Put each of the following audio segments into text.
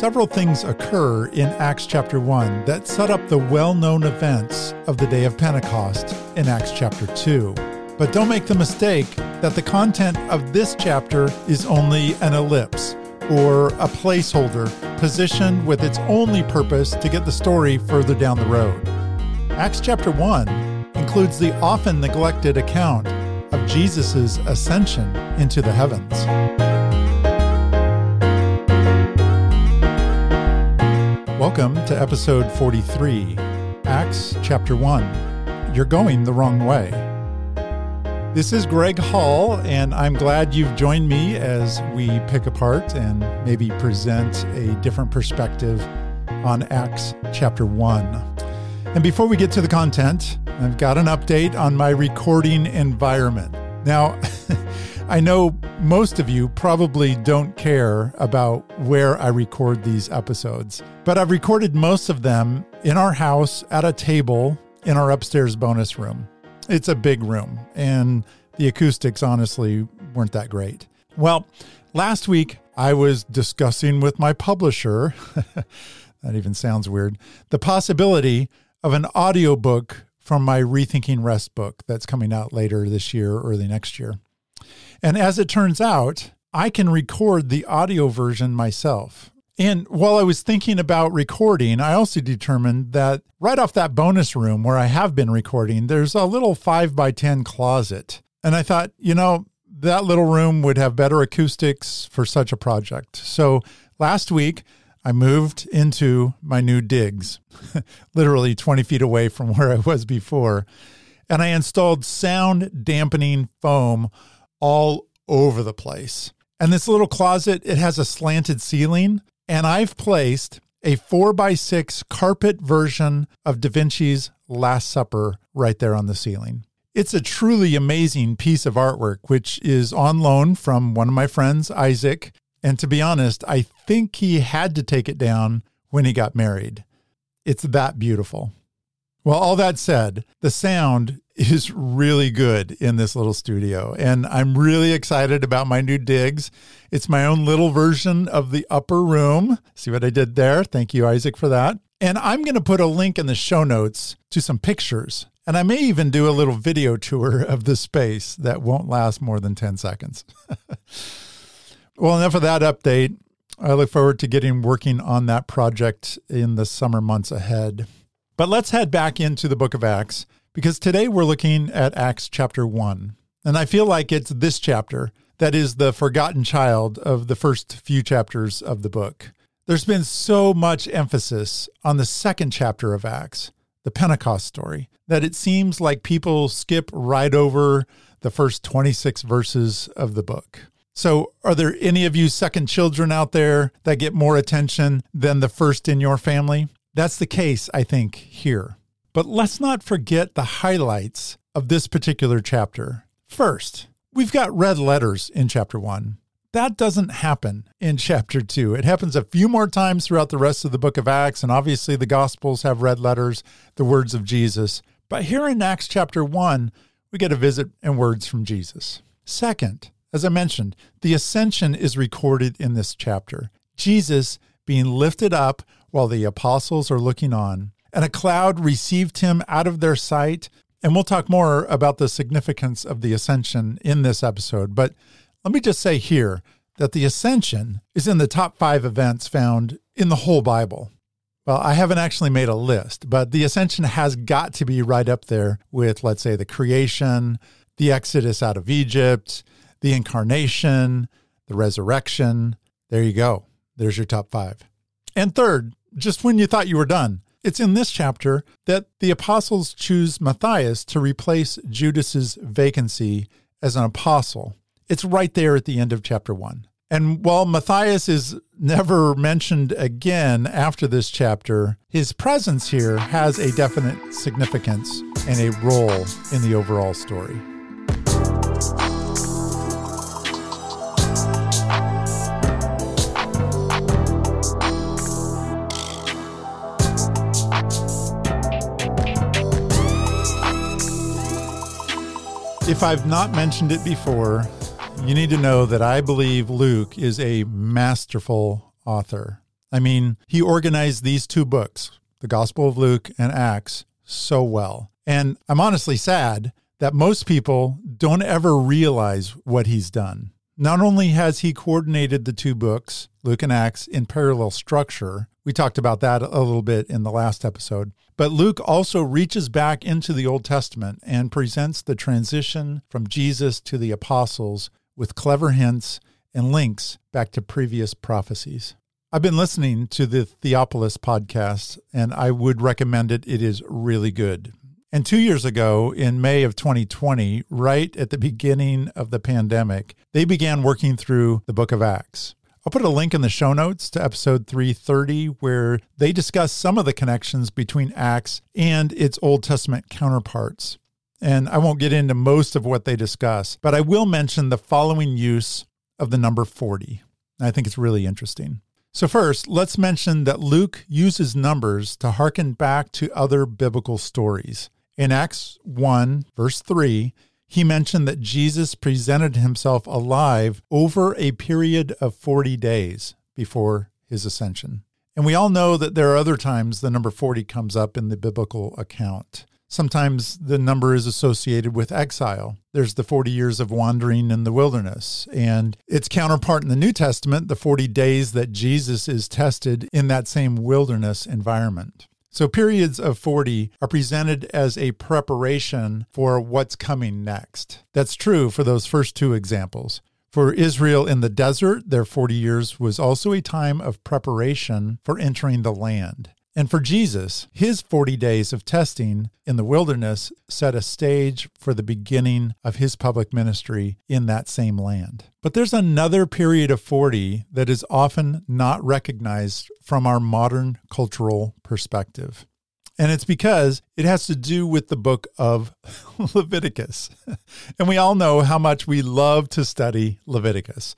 several things occur in Acts chapter 1 that set up the well known events of the day of Pentecost in Acts chapter 2. But don't make the mistake that the content of this chapter is only an ellipse or a placeholder positioned with its only purpose to get the story further down the road. Acts chapter 1 includes the often neglected account of Jesus' ascension into the heavens. Welcome to episode 43, Acts chapter 1. You're going the wrong way. This is Greg Hall, and I'm glad you've joined me as we pick apart and maybe present a different perspective on Acts chapter 1. And before we get to the content, I've got an update on my recording environment. Now, I know most of you probably don't care about where I record these episodes, but I've recorded most of them in our house at a table in our upstairs bonus room. It's a big room, and the acoustics honestly weren't that great. Well, last week I was discussing with my publisher, that even sounds weird, the possibility of an audiobook from my Rethinking Rest book that's coming out later this year, early next year. And as it turns out, I can record the audio version myself. And while I was thinking about recording, I also determined that right off that bonus room where I have been recording, there's a little 5 by 10 closet. And I thought, you know, that little room would have better acoustics for such a project. So last week, I moved into my new digs, literally 20 feet away from where I was before. And I installed sound dampening foam all over the place. And this little closet, it has a slanted ceiling. And I've placed a four by six carpet version of Da Vinci's Last Supper right there on the ceiling. It's a truly amazing piece of artwork, which is on loan from one of my friends, Isaac. And to be honest, I think he had to take it down when he got married. It's that beautiful. Well, all that said, the sound is really good in this little studio. And I'm really excited about my new digs. It's my own little version of the upper room. See what I did there? Thank you, Isaac, for that. And I'm going to put a link in the show notes to some pictures. And I may even do a little video tour of the space that won't last more than 10 seconds. well, enough of that update. I look forward to getting working on that project in the summer months ahead. But let's head back into the book of Acts because today we're looking at Acts chapter 1. And I feel like it's this chapter that is the forgotten child of the first few chapters of the book. There's been so much emphasis on the second chapter of Acts, the Pentecost story, that it seems like people skip right over the first 26 verses of the book. So, are there any of you second children out there that get more attention than the first in your family? That's the case, I think, here. But let's not forget the highlights of this particular chapter. First, we've got red letters in chapter one. That doesn't happen in chapter two. It happens a few more times throughout the rest of the book of Acts, and obviously the Gospels have red letters, the words of Jesus. But here in Acts chapter one, we get a visit and words from Jesus. Second, as I mentioned, the ascension is recorded in this chapter. Jesus being lifted up while the apostles are looking on and a cloud received him out of their sight. And we'll talk more about the significance of the ascension in this episode. But let me just say here that the ascension is in the top five events found in the whole Bible. Well, I haven't actually made a list, but the ascension has got to be right up there with, let's say, the creation, the exodus out of Egypt, the incarnation, the resurrection. There you go. There's your top five. And third, just when you thought you were done, it's in this chapter that the apostles choose Matthias to replace Judas's vacancy as an apostle. It's right there at the end of chapter 1. And while Matthias is never mentioned again after this chapter, his presence here has a definite significance and a role in the overall story. If I've not mentioned it before, you need to know that I believe Luke is a masterful author. I mean, he organized these two books, the Gospel of Luke and Acts, so well. And I'm honestly sad that most people don't ever realize what he's done. Not only has he coordinated the two books, Luke and Acts, in parallel structure, we talked about that a little bit in the last episode, but Luke also reaches back into the Old Testament and presents the transition from Jesus to the apostles with clever hints and links back to previous prophecies. I've been listening to the Theopolis podcast, and I would recommend it. It is really good. And two years ago, in May of 2020, right at the beginning of the pandemic, they began working through the book of Acts. I'll put a link in the show notes to episode 330 where they discuss some of the connections between Acts and its Old Testament counterparts. And I won't get into most of what they discuss, but I will mention the following use of the number 40. I think it's really interesting. So, first, let's mention that Luke uses numbers to hearken back to other biblical stories. In Acts 1, verse 3, he mentioned that Jesus presented himself alive over a period of 40 days before his ascension. And we all know that there are other times the number 40 comes up in the biblical account. Sometimes the number is associated with exile. There's the 40 years of wandering in the wilderness, and its counterpart in the New Testament, the 40 days that Jesus is tested in that same wilderness environment. So, periods of 40 are presented as a preparation for what's coming next. That's true for those first two examples. For Israel in the desert, their 40 years was also a time of preparation for entering the land. And for Jesus, his 40 days of testing in the wilderness set a stage for the beginning of his public ministry in that same land. But there's another period of 40 that is often not recognized from our modern cultural perspective. And it's because it has to do with the book of Leviticus. and we all know how much we love to study Leviticus.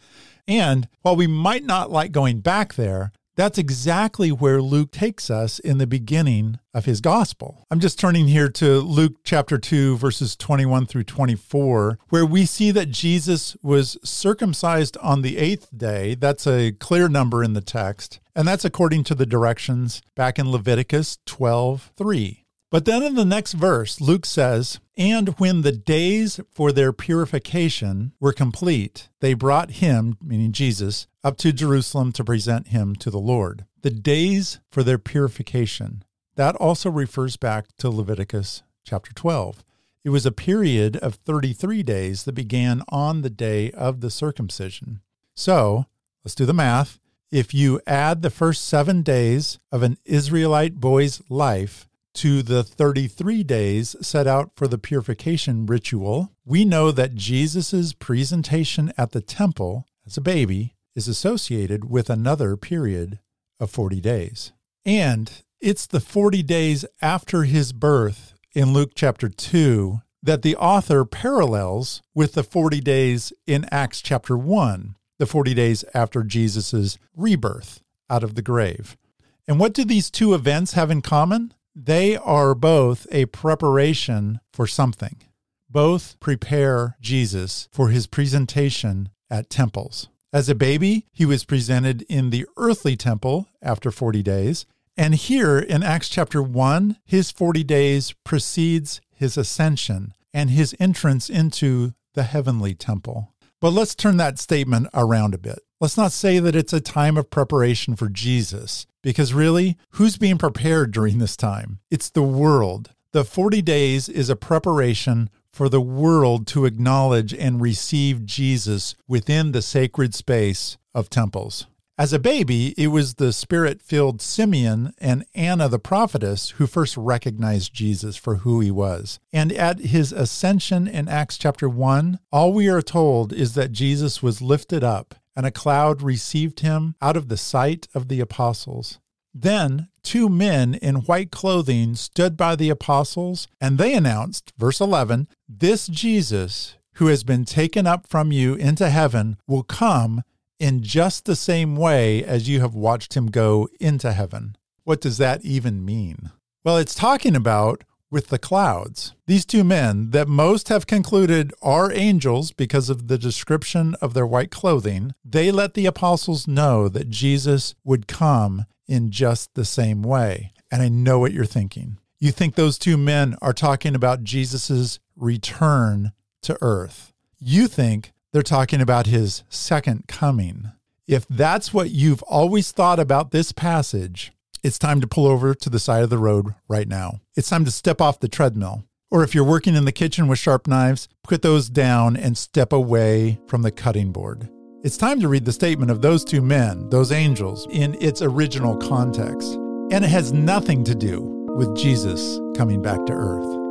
And while we might not like going back there, that's exactly where Luke takes us in the beginning of his gospel. I'm just turning here to Luke chapter 2, verses 21 through 24, where we see that Jesus was circumcised on the eighth day. That's a clear number in the text. And that's according to the directions back in Leviticus 12 3. But then in the next verse, Luke says, And when the days for their purification were complete, they brought him, meaning Jesus, up to Jerusalem to present him to the Lord. The days for their purification. That also refers back to Leviticus chapter 12. It was a period of 33 days that began on the day of the circumcision. So, let's do the math. If you add the first seven days of an Israelite boy's life, to the 33 days set out for the purification ritual, we know that Jesus' presentation at the temple as a baby is associated with another period of 40 days. And it's the 40 days after his birth in Luke chapter 2 that the author parallels with the 40 days in Acts chapter 1, the 40 days after Jesus' rebirth out of the grave. And what do these two events have in common? They are both a preparation for something. Both prepare Jesus for his presentation at temples. As a baby, he was presented in the earthly temple after 40 days. And here in Acts chapter 1, his 40 days precedes his ascension and his entrance into the heavenly temple. But let's turn that statement around a bit. Let's not say that it's a time of preparation for Jesus, because really, who's being prepared during this time? It's the world. The 40 days is a preparation for the world to acknowledge and receive Jesus within the sacred space of temples. As a baby, it was the spirit filled Simeon and Anna the prophetess who first recognized Jesus for who he was. And at his ascension in Acts chapter 1, all we are told is that Jesus was lifted up and a cloud received him out of the sight of the apostles. Then two men in white clothing stood by the apostles, and they announced, verse 11, This Jesus, who has been taken up from you into heaven, will come in just the same way as you have watched him go into heaven. What does that even mean? Well, it's talking about with the clouds. These two men, that most have concluded are angels because of the description of their white clothing, they let the apostles know that Jesus would come in just the same way. And I know what you're thinking. You think those two men are talking about Jesus' return to earth. You think they're talking about his second coming. If that's what you've always thought about this passage, it's time to pull over to the side of the road right now. It's time to step off the treadmill. Or if you're working in the kitchen with sharp knives, put those down and step away from the cutting board. It's time to read the statement of those two men, those angels, in its original context. And it has nothing to do with Jesus coming back to earth.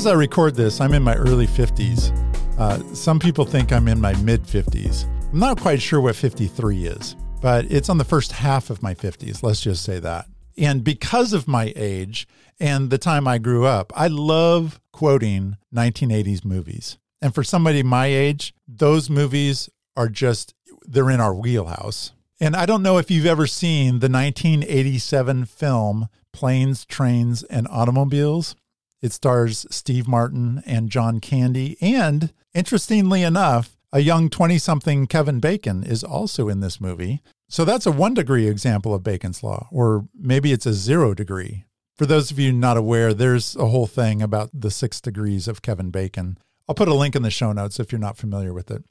As I record this, I'm in my early 50s. Uh, some people think I'm in my mid 50s. I'm not quite sure what 53 is, but it's on the first half of my 50s. Let's just say that. And because of my age and the time I grew up, I love quoting 1980s movies. And for somebody my age, those movies are just, they're in our wheelhouse. And I don't know if you've ever seen the 1987 film Planes, Trains, and Automobiles. It stars Steve Martin and John Candy. And interestingly enough, a young 20 something Kevin Bacon is also in this movie. So that's a one degree example of Bacon's Law, or maybe it's a zero degree. For those of you not aware, there's a whole thing about the six degrees of Kevin Bacon. I'll put a link in the show notes if you're not familiar with it.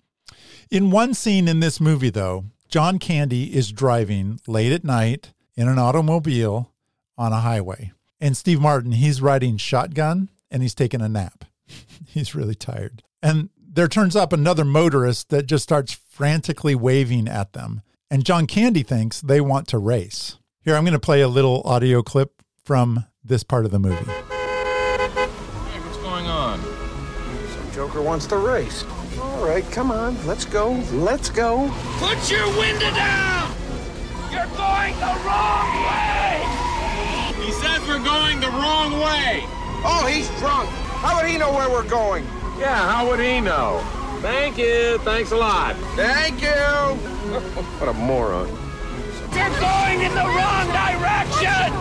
In one scene in this movie, though, John Candy is driving late at night in an automobile on a highway. And Steve Martin, he's riding shotgun and he's taking a nap. he's really tired. And there turns up another motorist that just starts frantically waving at them. And John Candy thinks they want to race. Here, I'm going to play a little audio clip from this part of the movie. Hey, what's going on? Some joker wants to race. All right, come on, let's go, let's go. Put your window down! You're going the wrong way! He says we're going the wrong way! Oh, he's drunk. How would he know where we're going? Yeah, how would he know? Thank you. Thanks a lot. Thank you. what a moron. You're going in the wrong direction!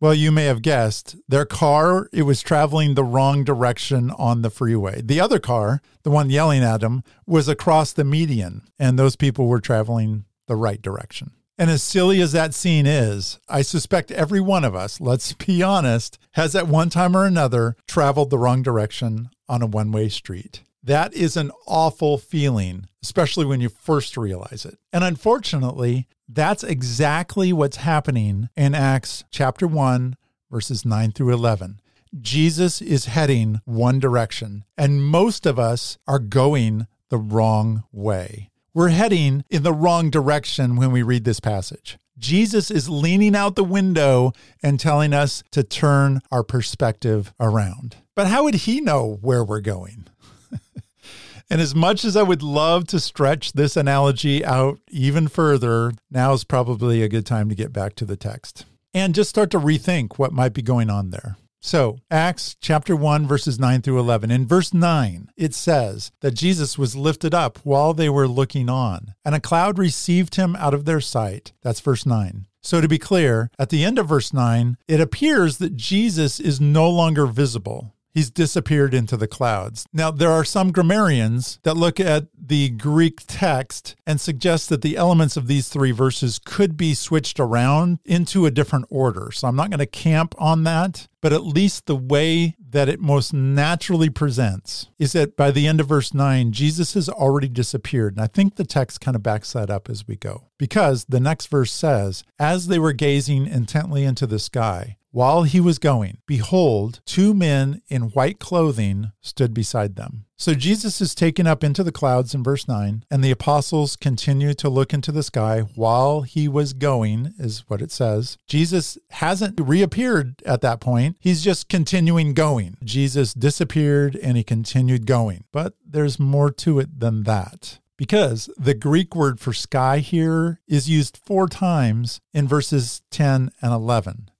Well, you may have guessed, their car, it was traveling the wrong direction on the freeway. The other car, the one yelling at them, was across the median, and those people were traveling the right direction. And as silly as that scene is, I suspect every one of us, let's be honest, has at one time or another traveled the wrong direction on a one way street. That is an awful feeling, especially when you first realize it. And unfortunately, that's exactly what's happening in Acts chapter 1, verses 9 through 11. Jesus is heading one direction, and most of us are going the wrong way. We're heading in the wrong direction when we read this passage. Jesus is leaning out the window and telling us to turn our perspective around. But how would he know where we're going? and as much as I would love to stretch this analogy out even further, now is probably a good time to get back to the text and just start to rethink what might be going on there. So, Acts chapter 1, verses 9 through 11. In verse 9, it says that Jesus was lifted up while they were looking on, and a cloud received him out of their sight. That's verse 9. So, to be clear, at the end of verse 9, it appears that Jesus is no longer visible. He's disappeared into the clouds. Now, there are some grammarians that look at the Greek text and suggest that the elements of these three verses could be switched around into a different order. So I'm not going to camp on that, but at least the way that it most naturally presents is that by the end of verse 9, Jesus has already disappeared. And I think the text kind of backs that up as we go. Because the next verse says, As they were gazing intently into the sky, while he was going, behold, two men in white clothing stood beside them. So Jesus is taken up into the clouds in verse 9, and the apostles continue to look into the sky while he was going, is what it says. Jesus hasn't reappeared at that point, he's just continuing going. Jesus disappeared and he continued going. But there's more to it than that because the Greek word for sky here is used four times in verses 10 and 11.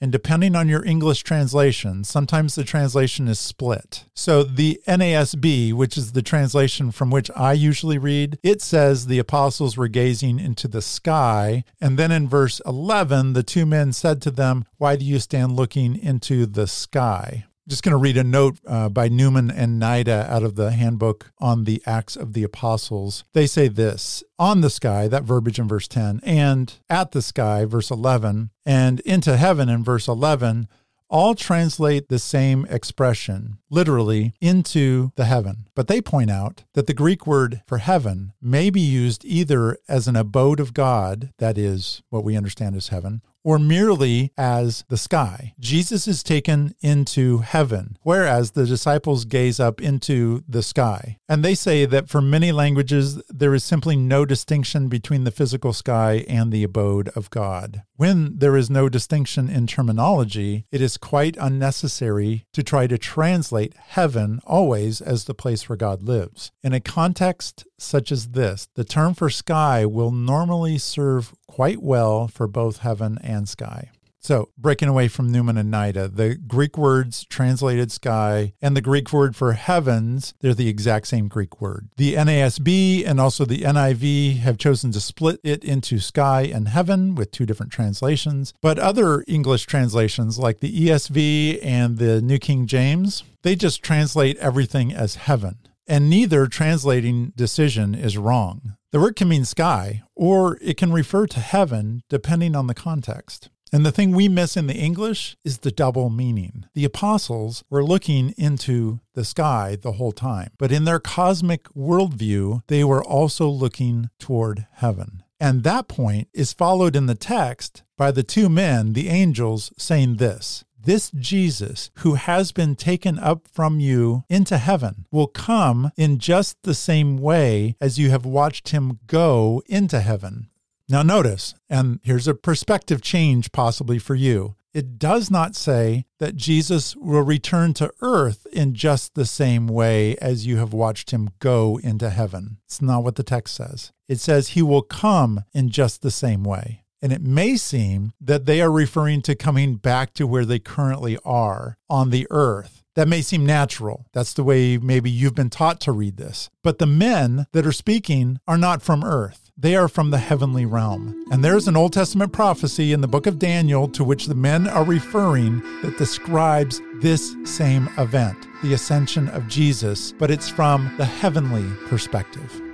And depending on your English translation, sometimes the translation is split. So the NASB, which is the translation from which I usually read, it says the apostles were gazing into the sky. And then in verse 11, the two men said to them, Why do you stand looking into the sky? Just going to read a note uh, by Newman and Nida out of the handbook on the Acts of the Apostles. They say this on the sky, that verbiage in verse 10, and at the sky, verse 11, and into heaven in verse 11 all translate the same expression, literally, into the heaven. But they point out that the Greek word for heaven may be used either as an abode of God, that is, what we understand as heaven, or merely as the sky. Jesus is taken into heaven, whereas the disciples gaze up into the sky. And they say that for many languages, there is simply no distinction between the physical sky and the abode of God. When there is no distinction in terminology, it is quite unnecessary to try to translate heaven always as the place where God lives. In a context such as this, the term for sky will normally serve quite well for both heaven and sky. So, breaking away from Newman and Nida, the Greek words translated sky and the Greek word for heavens, they're the exact same Greek word. The NASB and also the NIV have chosen to split it into sky and heaven with two different translations. But other English translations, like the ESV and the New King James, they just translate everything as heaven. And neither translating decision is wrong. The word can mean sky, or it can refer to heaven, depending on the context. And the thing we miss in the English is the double meaning. The apostles were looking into the sky the whole time, but in their cosmic worldview, they were also looking toward heaven. And that point is followed in the text by the two men, the angels, saying this this Jesus, who has been taken up from you into heaven, will come in just the same way as you have watched him go into heaven. Now, notice, and here's a perspective change possibly for you. It does not say that Jesus will return to earth in just the same way as you have watched him go into heaven. It's not what the text says. It says he will come in just the same way. And it may seem that they are referring to coming back to where they currently are on the earth. That may seem natural. That's the way maybe you've been taught to read this. But the men that are speaking are not from earth. They are from the heavenly realm. And there's an Old Testament prophecy in the book of Daniel to which the men are referring that describes this same event, the ascension of Jesus, but it's from the heavenly perspective.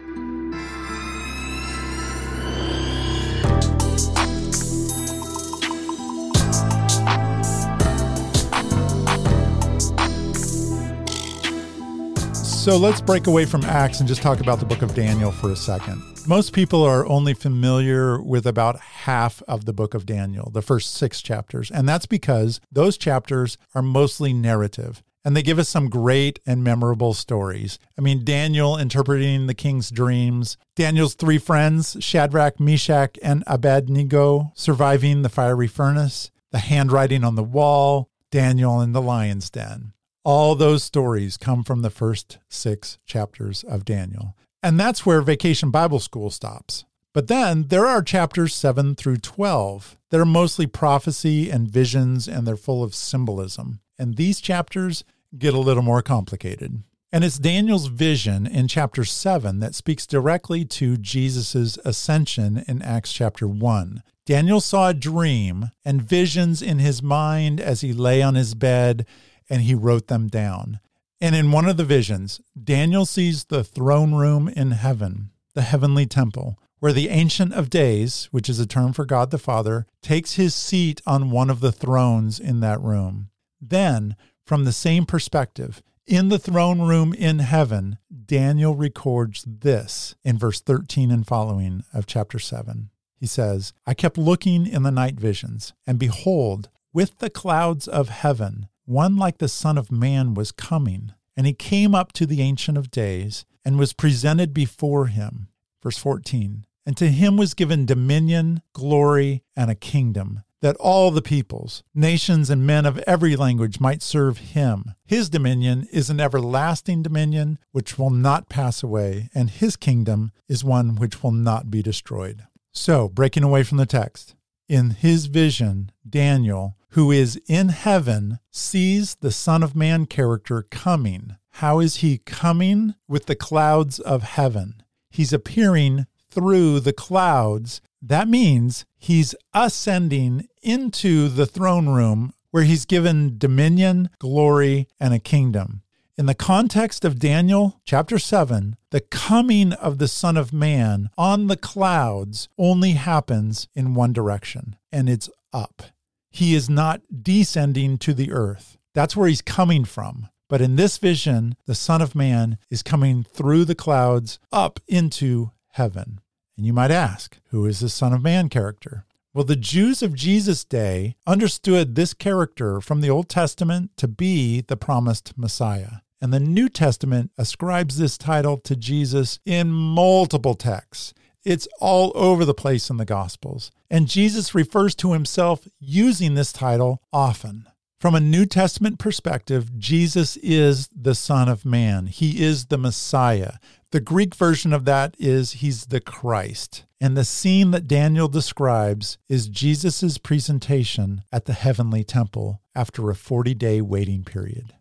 So let's break away from Acts and just talk about the book of Daniel for a second. Most people are only familiar with about half of the book of Daniel, the first six chapters. And that's because those chapters are mostly narrative and they give us some great and memorable stories. I mean, Daniel interpreting the king's dreams, Daniel's three friends, Shadrach, Meshach, and Abednego, surviving the fiery furnace, the handwriting on the wall, Daniel in the lion's den. All those stories come from the first six chapters of Daniel. And that's where Vacation Bible School stops. But then there are chapters 7 through 12 that are mostly prophecy and visions, and they're full of symbolism. And these chapters get a little more complicated. And it's Daniel's vision in chapter 7 that speaks directly to Jesus' ascension in Acts chapter 1. Daniel saw a dream and visions in his mind as he lay on his bed and he wrote them down. And in one of the visions, Daniel sees the throne room in heaven, the heavenly temple, where the Ancient of Days, which is a term for God the Father, takes his seat on one of the thrones in that room. Then, from the same perspective, in the throne room in heaven, Daniel records this in verse 13 and following of chapter 7. He says, I kept looking in the night visions, and behold, with the clouds of heaven, one like the Son of Man was coming, and he came up to the Ancient of Days and was presented before him. Verse 14 And to him was given dominion, glory, and a kingdom, that all the peoples, nations, and men of every language might serve him. His dominion is an everlasting dominion which will not pass away, and his kingdom is one which will not be destroyed. So, breaking away from the text, in his vision, Daniel, who is in heaven, sees the Son of Man character coming. How is he coming? With the clouds of heaven. He's appearing through the clouds. That means he's ascending into the throne room where he's given dominion, glory, and a kingdom. In the context of Daniel chapter 7, the coming of the Son of Man on the clouds only happens in one direction, and it's up. He is not descending to the earth. That's where he's coming from. But in this vision, the Son of Man is coming through the clouds up into heaven. And you might ask, who is the Son of Man character? Well, the Jews of Jesus' day understood this character from the Old Testament to be the promised Messiah. And the New Testament ascribes this title to Jesus in multiple texts. It's all over the place in the Gospels. And Jesus refers to himself using this title often. From a New Testament perspective, Jesus is the Son of Man. He is the Messiah. The Greek version of that is he's the Christ. And the scene that Daniel describes is Jesus' presentation at the heavenly temple after a 40 day waiting period.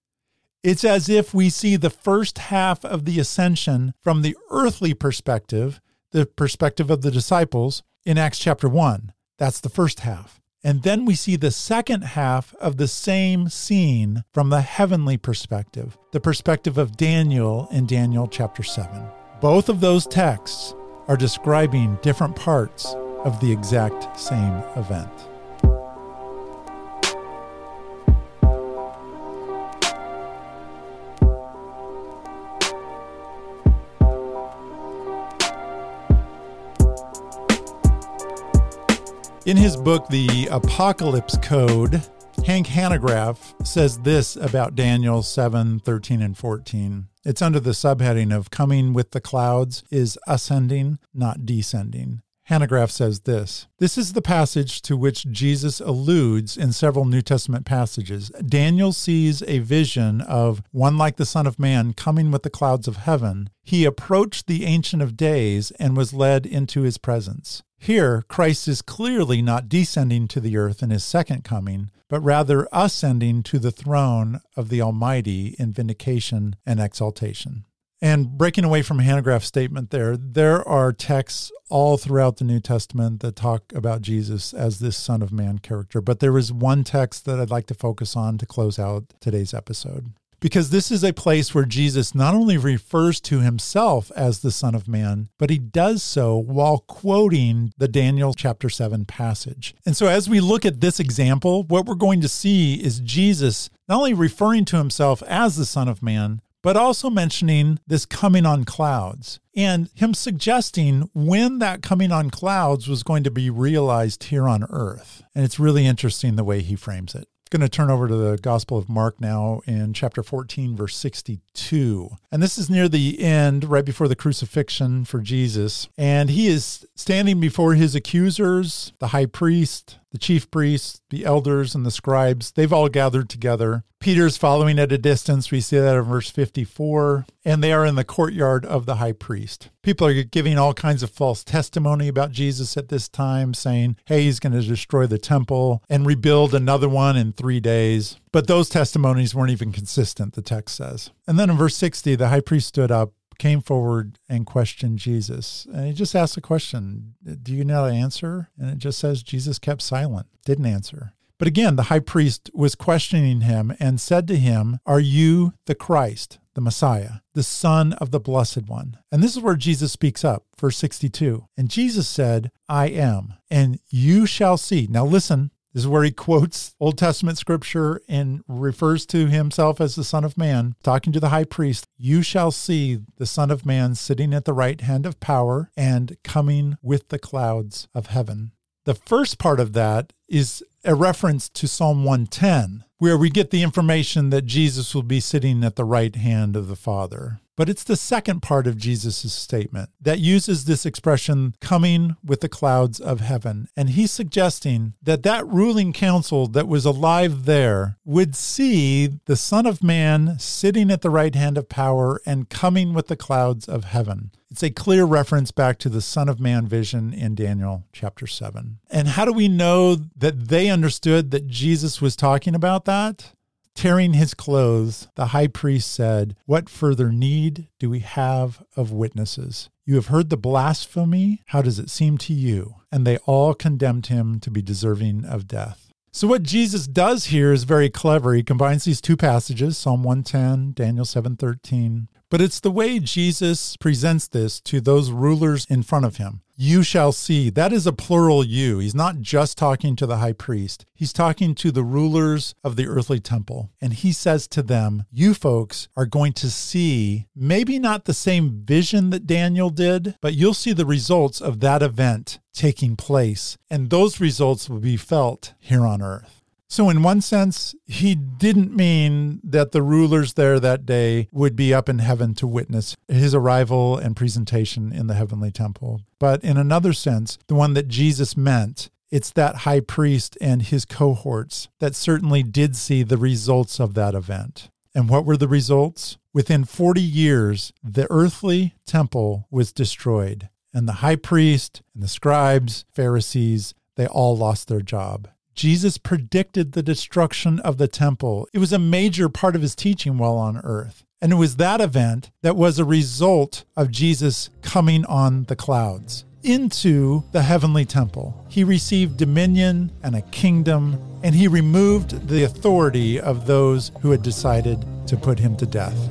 It's as if we see the first half of the ascension from the earthly perspective, the perspective of the disciples, in Acts chapter 1. That's the first half. And then we see the second half of the same scene from the heavenly perspective, the perspective of Daniel in Daniel chapter 7. Both of those texts are describing different parts of the exact same event. In his book, The Apocalypse Code, Hank Hanegraaff says this about Daniel 7 13 and 14. It's under the subheading of Coming with the Clouds is ascending, not descending. Hanegraaff says this This is the passage to which Jesus alludes in several New Testament passages. Daniel sees a vision of one like the Son of Man coming with the clouds of heaven. He approached the Ancient of Days and was led into his presence. Here, Christ is clearly not descending to the earth in his second coming, but rather ascending to the throne of the Almighty in vindication and exaltation. And breaking away from Hanegraaff's statement there, there are texts all throughout the New Testament that talk about Jesus as this Son of Man character. But there is one text that I'd like to focus on to close out today's episode because this is a place where Jesus not only refers to himself as the Son of Man, but he does so while quoting the Daniel chapter 7 passage. And so, as we look at this example, what we're going to see is Jesus not only referring to himself as the Son of Man, but also mentioning this coming on clouds and him suggesting when that coming on clouds was going to be realized here on earth. And it's really interesting the way he frames it going to turn over to the Gospel of Mark now in chapter 14, verse 62. And this is near the end, right before the crucifixion for Jesus. And he is standing before his accusers, the high priest, the chief priests, the elders, and the scribes, they've all gathered together. Peter's following at a distance. We see that in verse 54. And they are in the courtyard of the high priest. People are giving all kinds of false testimony about Jesus at this time, saying, hey, he's going to destroy the temple and rebuild another one in three days. But those testimonies weren't even consistent, the text says. And then in verse 60, the high priest stood up came forward and questioned Jesus. And he just asked a question Do you know to answer? And it just says Jesus kept silent, didn't answer. But again, the high priest was questioning him and said to him, Are you the Christ, the Messiah, the Son of the Blessed One? And this is where Jesus speaks up, verse 62. And Jesus said, I am, and you shall see. Now listen, this is where he quotes Old Testament scripture and refers to himself as the Son of Man, talking to the high priest. You shall see the Son of Man sitting at the right hand of power and coming with the clouds of heaven. The first part of that is a reference to Psalm 110, where we get the information that Jesus will be sitting at the right hand of the Father. But it's the second part of Jesus' statement that uses this expression, coming with the clouds of heaven. And he's suggesting that that ruling council that was alive there would see the Son of Man sitting at the right hand of power and coming with the clouds of heaven. It's a clear reference back to the Son of Man vision in Daniel chapter 7. And how do we know that they understood that Jesus was talking about that? Tearing his clothes, the high priest said, What further need do we have of witnesses? You have heard the blasphemy. How does it seem to you? And they all condemned him to be deserving of death. So, what Jesus does here is very clever. He combines these two passages, Psalm 110, Daniel 7:13, but it's the way Jesus presents this to those rulers in front of him. You shall see. That is a plural you. He's not just talking to the high priest, he's talking to the rulers of the earthly temple. And he says to them, You folks are going to see maybe not the same vision that Daniel did, but you'll see the results of that event taking place. And those results will be felt here on earth. So, in one sense, he didn't mean that the rulers there that day would be up in heaven to witness his arrival and presentation in the heavenly temple. But in another sense, the one that Jesus meant, it's that high priest and his cohorts that certainly did see the results of that event. And what were the results? Within 40 years, the earthly temple was destroyed, and the high priest and the scribes, Pharisees, they all lost their job. Jesus predicted the destruction of the temple. It was a major part of his teaching while on earth. And it was that event that was a result of Jesus coming on the clouds into the heavenly temple. He received dominion and a kingdom, and he removed the authority of those who had decided to put him to death.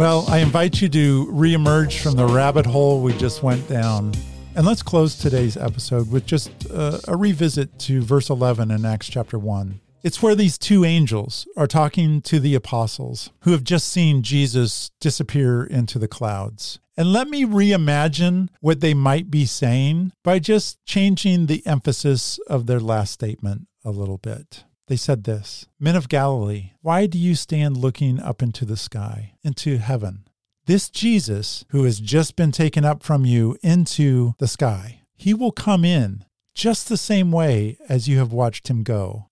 Well, I invite you to reemerge from the rabbit hole we just went down. And let's close today's episode with just a, a revisit to verse 11 in Acts chapter 1. It's where these two angels are talking to the apostles who have just seen Jesus disappear into the clouds. And let me reimagine what they might be saying by just changing the emphasis of their last statement a little bit. They said this Men of Galilee, why do you stand looking up into the sky, into heaven? This Jesus, who has just been taken up from you into the sky, he will come in just the same way as you have watched him go.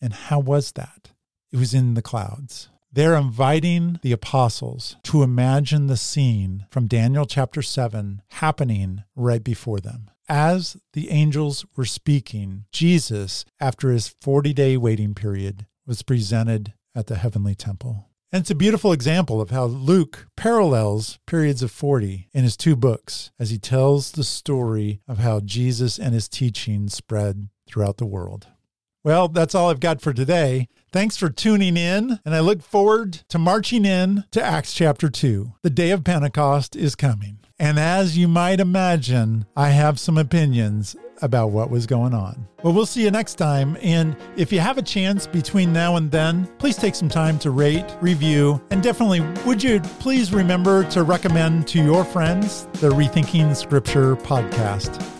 And how was that? It was in the clouds. They're inviting the apostles to imagine the scene from Daniel chapter 7 happening right before them. As the angels were speaking, Jesus, after his 40 day waiting period, was presented at the heavenly temple. And it's a beautiful example of how Luke parallels periods of 40 in his two books as he tells the story of how Jesus and his teaching spread throughout the world. Well, that's all I've got for today. Thanks for tuning in, and I look forward to marching in to Acts chapter 2. The day of Pentecost is coming. And as you might imagine, I have some opinions about what was going on. Well, we'll see you next time. And if you have a chance between now and then, please take some time to rate, review, and definitely would you please remember to recommend to your friends the Rethinking Scripture podcast.